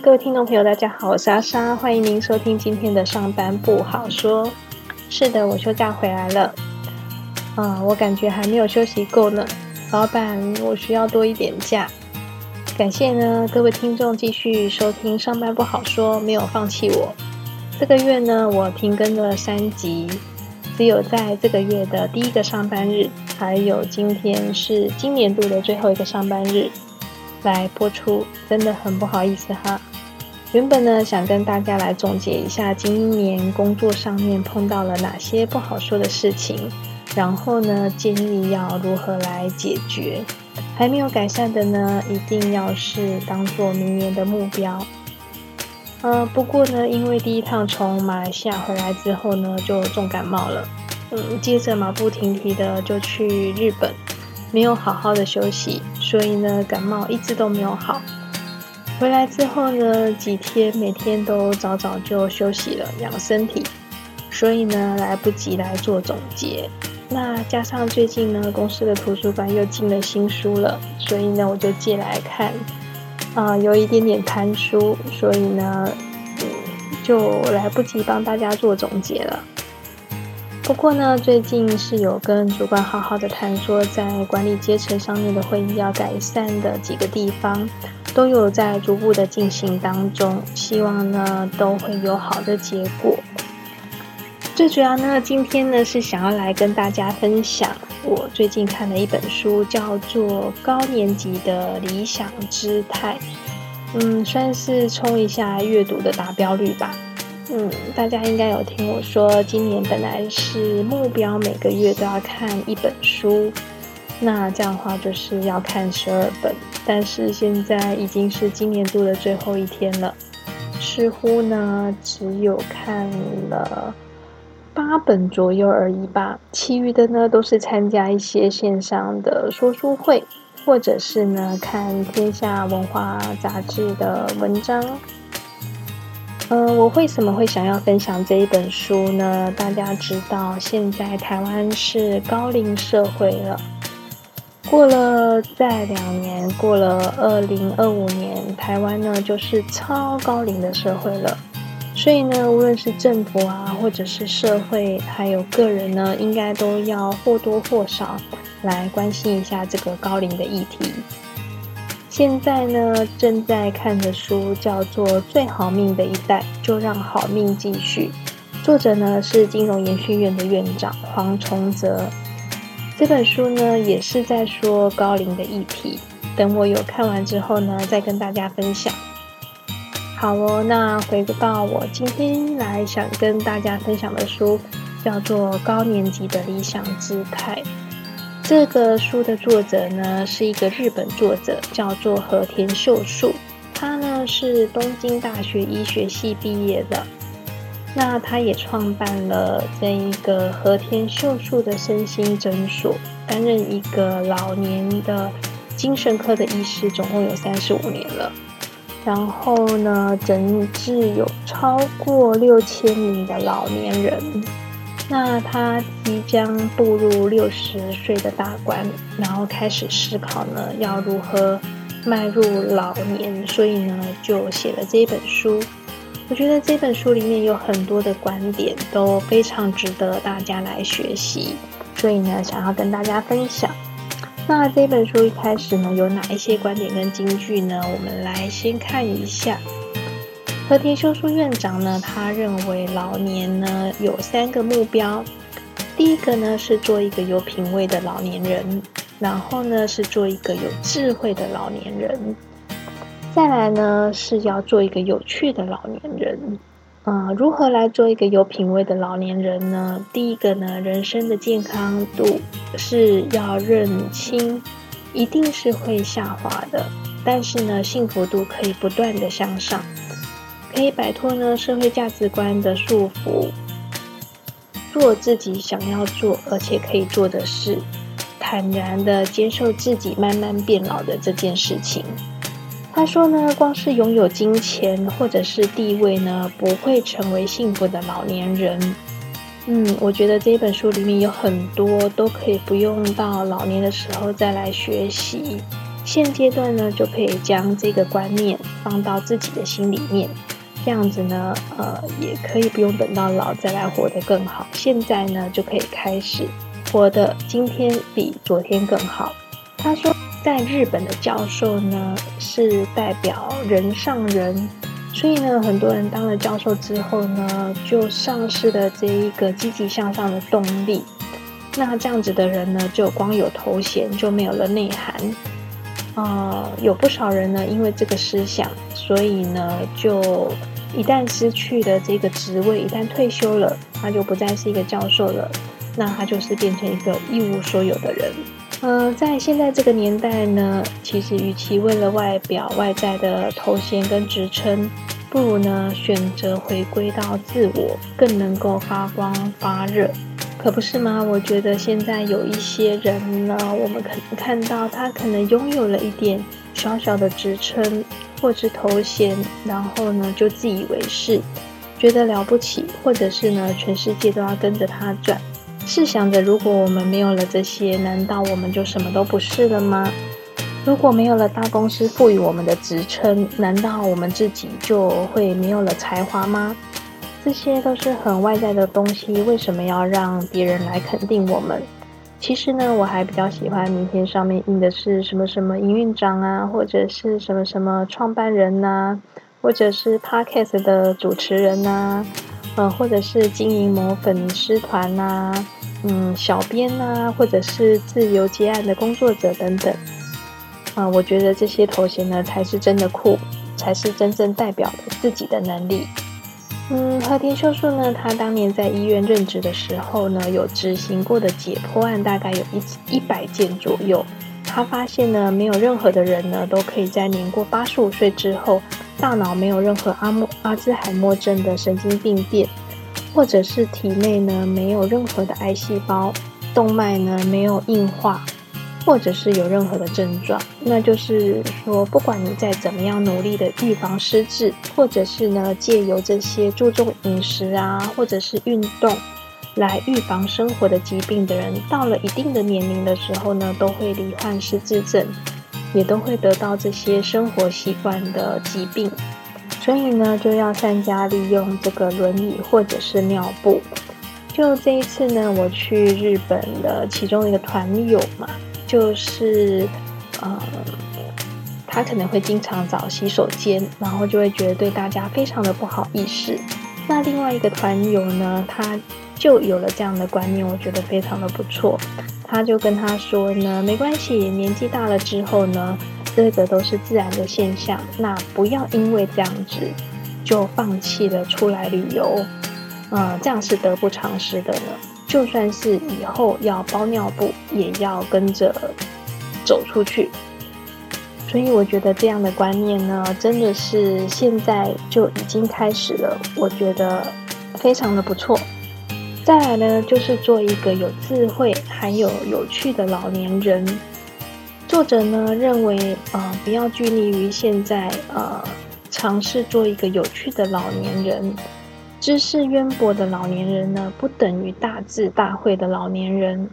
各位听众朋友，大家好，我是阿莎，欢迎您收听今天的上班不好说。是的，我休假回来了，啊，我感觉还没有休息够呢。老板，我需要多一点假。感谢呢，各位听众继续收听上班不好说，没有放弃我。这个月呢，我停更了三集，只有在这个月的第一个上班日，还有今天是今年度的最后一个上班日。来播出，真的很不好意思哈。原本呢想跟大家来总结一下今年工作上面碰到了哪些不好说的事情，然后呢建议要如何来解决。还没有改善的呢，一定要是当做明年的目标。呃，不过呢，因为第一趟从马来西亚回来之后呢，就重感冒了，嗯，接着马不停蹄的就去日本。没有好好的休息，所以呢，感冒一直都没有好。回来之后呢，几天每天都早早就休息了，养身体，所以呢，来不及来做总结。那加上最近呢，公司的图书馆又进了新书了，所以呢，我就借来看。啊，有一点点贪书，所以呢，嗯，就来不及帮大家做总结了。不过呢，最近是有跟主管好好的谈，说在管理阶层上面的会议要改善的几个地方，都有在逐步的进行当中，希望呢都会有好的结果。最主要呢，今天呢是想要来跟大家分享我最近看的一本书，叫做《高年级的理想姿态》，嗯，算是冲一下阅读的达标率吧。嗯，大家应该有听我说，今年本来是目标每个月都要看一本书，那这样的话就是要看十二本，但是现在已经是今年度的最后一天了，似乎呢只有看了八本左右而已吧，其余的呢都是参加一些线上的说书会，或者是呢看天下文化杂志的文章。嗯，我为什么会想要分享这一本书呢？大家知道，现在台湾是高龄社会了。过了再两年，过了二零二五年，台湾呢就是超高龄的社会了。所以呢，无论是政府啊，或者是社会，还有个人呢，应该都要或多或少来关心一下这个高龄的议题。现在呢，正在看的书叫做《最好命的一代》，就让好命继续。作者呢是金融研训院的院长黄崇泽。这本书呢也是在说高龄的议题。等我有看完之后呢，再跟大家分享。好哦，那回到我今天来想跟大家分享的书，叫做《高年级的理想姿态》。这个书的作者呢是一个日本作者，叫做和田秀树。他呢是东京大学医学系毕业的。那他也创办了这一个和田秀树的身心诊所，担任一个老年的精神科的医师，总共有三十五年了。然后呢，诊治有超过六千名的老年人。那他即将步入六十岁的大关，然后开始思考呢，要如何迈入老年，所以呢，就写了这本书。我觉得这本书里面有很多的观点都非常值得大家来学习，所以呢，想要跟大家分享。那这本书一开始呢，有哪一些观点跟金句呢？我们来先看一下。和田修书院长呢，他认为老年呢有三个目标，第一个呢是做一个有品味的老年人，然后呢是做一个有智慧的老年人，再来呢是要做一个有趣的老年人。啊，如何来做一个有品味的老年人呢？第一个呢，人生的健康度是要认清，一定是会下滑的，但是呢，幸福度可以不断的向上。可以摆脱呢社会价值观的束缚，做自己想要做而且可以做的事，坦然的接受自己慢慢变老的这件事情。他说呢，光是拥有金钱或者是地位呢，不会成为幸福的老年人。嗯，我觉得这本书里面有很多都可以不用到老年的时候再来学习。现阶段呢，就可以将这个观念放到自己的心里面，这样子呢，呃，也可以不用等到老再来活得更好。现在呢，就可以开始活得今天比昨天更好。他说，在日本的教授呢，是代表人上人。所以呢，很多人当了教授之后呢，就丧失了这一个积极向上的动力。那这样子的人呢，就光有头衔就没有了内涵。呃，有不少人呢，因为这个思想，所以呢，就一旦失去了这个职位，一旦退休了，他就不再是一个教授了。那他就是变成一个一无所有的人。呃，在现在这个年代呢，其实与其为了外表外在的头衔跟职称，不如呢选择回归到自我，更能够发光发热，可不是吗？我觉得现在有一些人呢，我们可能看到他可能拥有了一点小小的职称或是头衔，然后呢就自以为是，觉得了不起，或者是呢全世界都要跟着他转。试想着，如果我们没有了这些，难道我们就什么都不是了吗？如果没有了大公司赋予我们的职称，难道我们自己就会没有了才华吗？这些都是很外在的东西，为什么要让别人来肯定我们？其实呢，我还比较喜欢名片上面印的是什么什么营运长啊，或者是什么什么创办人呐，或者是 Podcast 的主持人呐，呃，或者是经营某粉丝团呐。嗯，小编呐，或者是自由接案的工作者等等，啊，我觉得这些头衔呢才是真的酷，才是真正代表了自己的能力。嗯，和田秀树呢，他当年在医院任职的时候呢，有执行过的解剖案大概有一一百件左右。他发现呢，没有任何的人呢，都可以在年过八十五岁之后，大脑没有任何阿莫阿兹海默症的神经病变。或者是体内呢没有任何的癌细胞，动脉呢没有硬化，或者是有任何的症状，那就是说，不管你再怎么样努力的预防失智，或者是呢借由这些注重饮食啊，或者是运动来预防生活的疾病的人，到了一定的年龄的时候呢，都会罹患失智症，也都会得到这些生活习惯的疾病。所以呢，就要善加利用这个轮椅或者是尿布。就这一次呢，我去日本的其中一个团友嘛，就是呃，他可能会经常找洗手间，然后就会觉得对大家非常的不好意思。那另外一个团友呢，他就有了这样的观念，我觉得非常的不错。他就跟他说呢，没关系，年纪大了之后呢。这个都是自然的现象，那不要因为这样子就放弃了出来旅游，呃，这样是得不偿失的呢。就算是以后要包尿布，也要跟着走出去。所以我觉得这样的观念呢，真的是现在就已经开始了，我觉得非常的不错。再来呢，就是做一个有智慧还有有趣的老年人。作者呢认为，呃，不要拘泥于现在，呃，尝试做一个有趣的老年人。知识渊博的老年人呢，不等于大智大慧的老年人。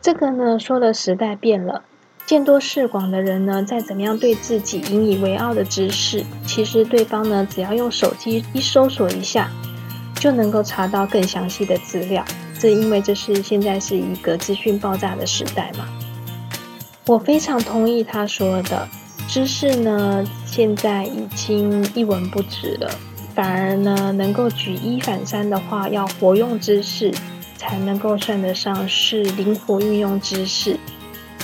这个呢，说的时代变了，见多识广的人呢，再怎么样对自己引以为傲的知识，其实对方呢，只要用手机一搜索一下，就能够查到更详细的资料。这因为这是现在是一个资讯爆炸的时代嘛。我非常同意他说的，知识呢现在已经一文不值了，反而呢能够举一反三的话，要活用知识，才能够算得上是灵活运用知识。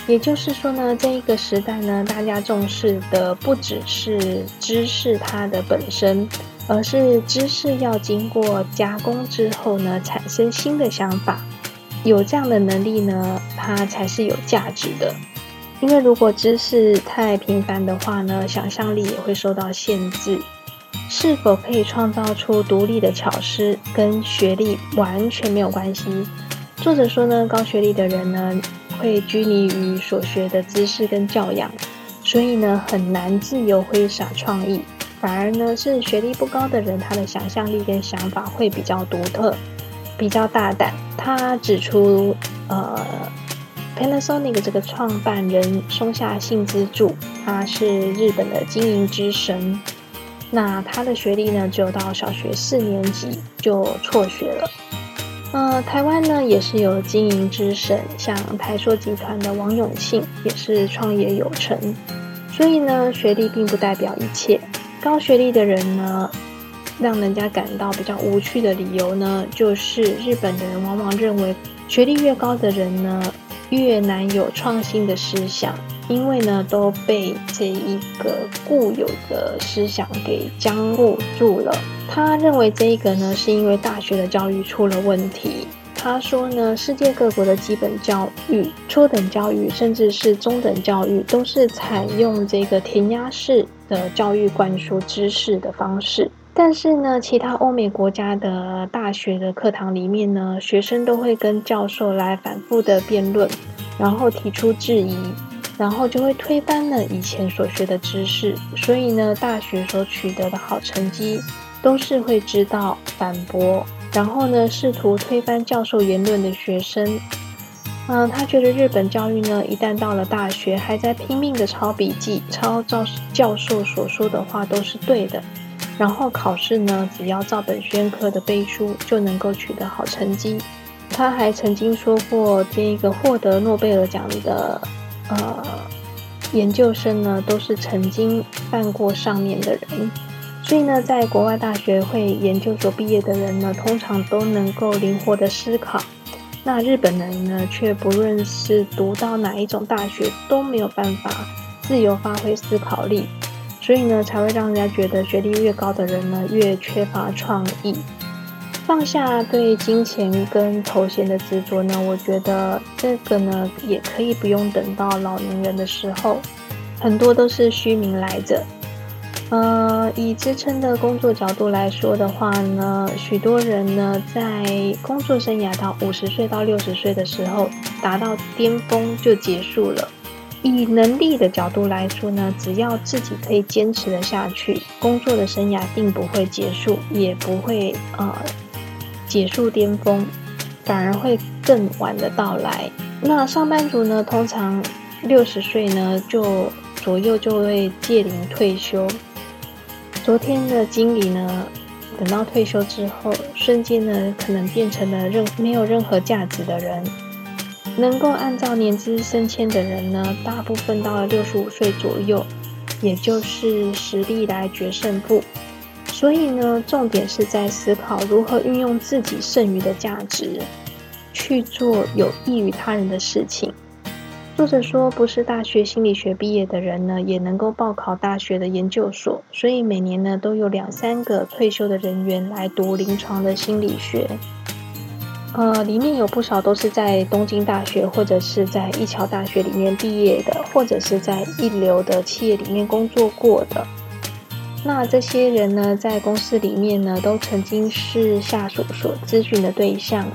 也就是说呢，这一个时代呢，大家重视的不只是知识它的本身，而是知识要经过加工之后呢，产生新的想法。有这样的能力呢，它才是有价值的。因为如果知识太频繁的话呢，想象力也会受到限制。是否可以创造出独立的巧思，跟学历完全没有关系。作者说呢，高学历的人呢，会拘泥于所学的知识跟教养，所以呢，很难自由挥洒创意。反而呢，是学历不高的人，他的想象力跟想法会比较独特，比较大胆。他指出，呃。Panasonic 这个创办人松下幸之助，他是日本的经营之神。那他的学历呢，只有到小学四年级就辍学了。呃，台湾呢也是有经营之神，像台塑集团的王永庆也是创业有成。所以呢，学历并不代表一切。高学历的人呢，让人家感到比较无趣的理由呢，就是日本人往往认为学历越高的人呢，越难有创新的思想。因为呢，都被这一个固有的思想给僵固住了。他认为这一个呢，是因为大学的教育出了问题。他说呢，世界各国的基本教育、初等教育，甚至是中等教育，都是采用这个填鸭式的教育灌输知识的方式。但是呢，其他欧美国家的大学的课堂里面呢，学生都会跟教授来反复的辩论，然后提出质疑。然后就会推翻了以前所学的知识，所以呢，大学所取得的好成绩都是会知道反驳，然后呢，试图推翻教授言论的学生。嗯，他觉得日本教育呢，一旦到了大学，还在拼命的抄笔记，抄教教授所说的话都是对的，然后考试呢，只要照本宣科的背书就能够取得好成绩。他还曾经说过，这个获得诺贝尔奖的。呃，研究生呢都是曾经犯过上面的人，所以呢，在国外大学会研究所毕业的人呢，通常都能够灵活的思考。那日本人呢，却不论是读到哪一种大学，都没有办法自由发挥思考力，所以呢，才会让人家觉得学历越高的人呢，越缺乏创意。放下对金钱跟头衔的执着呢，我觉得这个呢也可以不用等到老年人的时候，很多都是虚名来着。呃，以支撑的工作角度来说的话呢，许多人呢在工作生涯到五十岁到六十岁的时候达到巅峰就结束了。以能力的角度来说呢，只要自己可以坚持的下去，工作的生涯并不会结束，也不会呃。结束巅峰，反而会更晚的到来。那上班族呢，通常六十岁呢就左右就会届龄退休。昨天的经理呢，等到退休之后，瞬间呢可能变成了任没有任何价值的人。能够按照年资升迁的人呢，大部分到了六十五岁左右，也就是实力来决胜负。所以呢，重点是在思考如何运用自己剩余的价值，去做有益于他人的事情。作者说，不是大学心理学毕业的人呢，也能够报考大学的研究所。所以每年呢，都有两三个退休的人员来读临床的心理学。呃，里面有不少都是在东京大学或者是在一桥大学里面毕业的，或者是在一流的企业里面工作过的。那这些人呢，在公司里面呢，都曾经是下属所咨询的对象，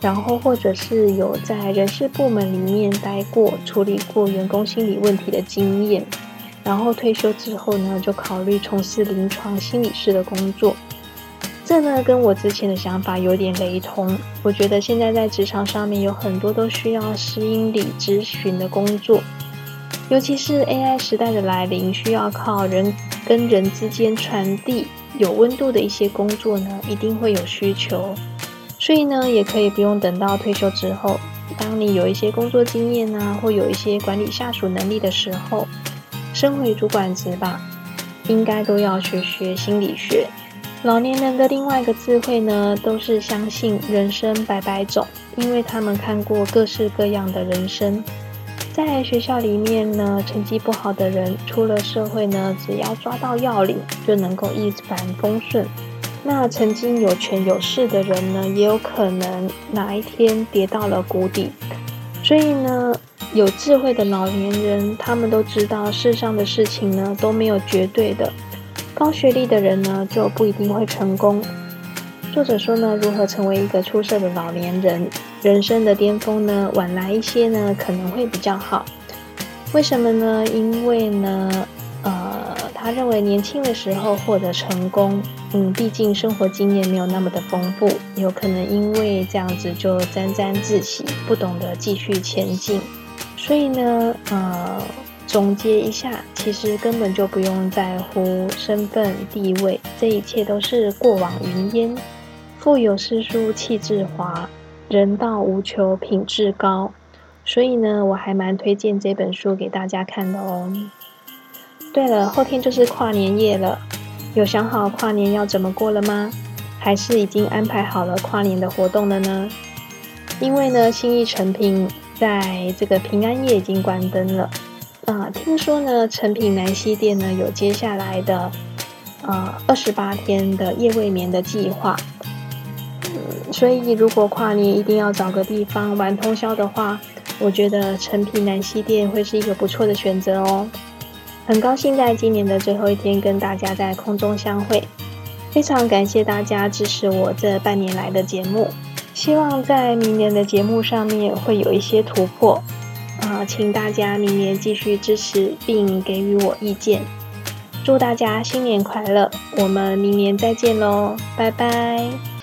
然后或者是有在人事部门里面待过，处理过员工心理问题的经验，然后退休之后呢，就考虑从事临床心理师的工作。这呢，跟我之前的想法有点雷同。我觉得现在在职场上面有很多都需要心理咨询的工作，尤其是 AI 时代的来临，需要靠人。跟人之间传递有温度的一些工作呢，一定会有需求，所以呢，也可以不用等到退休之后，当你有一些工作经验啊，或有一些管理下属能力的时候，升回主管职吧，应该都要学学心理学。老年人的另外一个智慧呢，都是相信人生百百种，因为他们看过各式各样的人生。在学校里面呢，成绩不好的人出了社会呢，只要抓到要领，就能够一帆风顺。那曾经有权有势的人呢，也有可能哪一天跌到了谷底。所以呢，有智慧的老年人，他们都知道世上的事情呢都没有绝对的。高学历的人呢，就不一定会成功。作者说呢，如何成为一个出色的老年人？人生的巅峰呢，晚来一些呢，可能会比较好。为什么呢？因为呢，呃，他认为年轻的时候获得成功，嗯，毕竟生活经验没有那么的丰富，有可能因为这样子就沾沾自喜，不懂得继续前进。所以呢，呃，总结一下，其实根本就不用在乎身份地位，这一切都是过往云烟。腹有诗书气自华，人道无求品质高。所以呢，我还蛮推荐这本书给大家看的哦。对了，后天就是跨年夜了，有想好跨年要怎么过了吗？还是已经安排好了跨年的活动了呢？因为呢，新意成品在这个平安夜已经关灯了。啊，听说呢，成品南西店呢有接下来的呃二十八天的夜未眠的计划。所以如果跨年一定要找个地方玩通宵的话，我觉得成品南西店会是一个不错的选择哦。很高兴在今年的最后一天跟大家在空中相会，非常感谢大家支持我这半年来的节目，希望在明年的节目上面会有一些突破，请大家明年继续支持并给予我意见，祝大家新年快乐，我们明年再见喽，拜拜。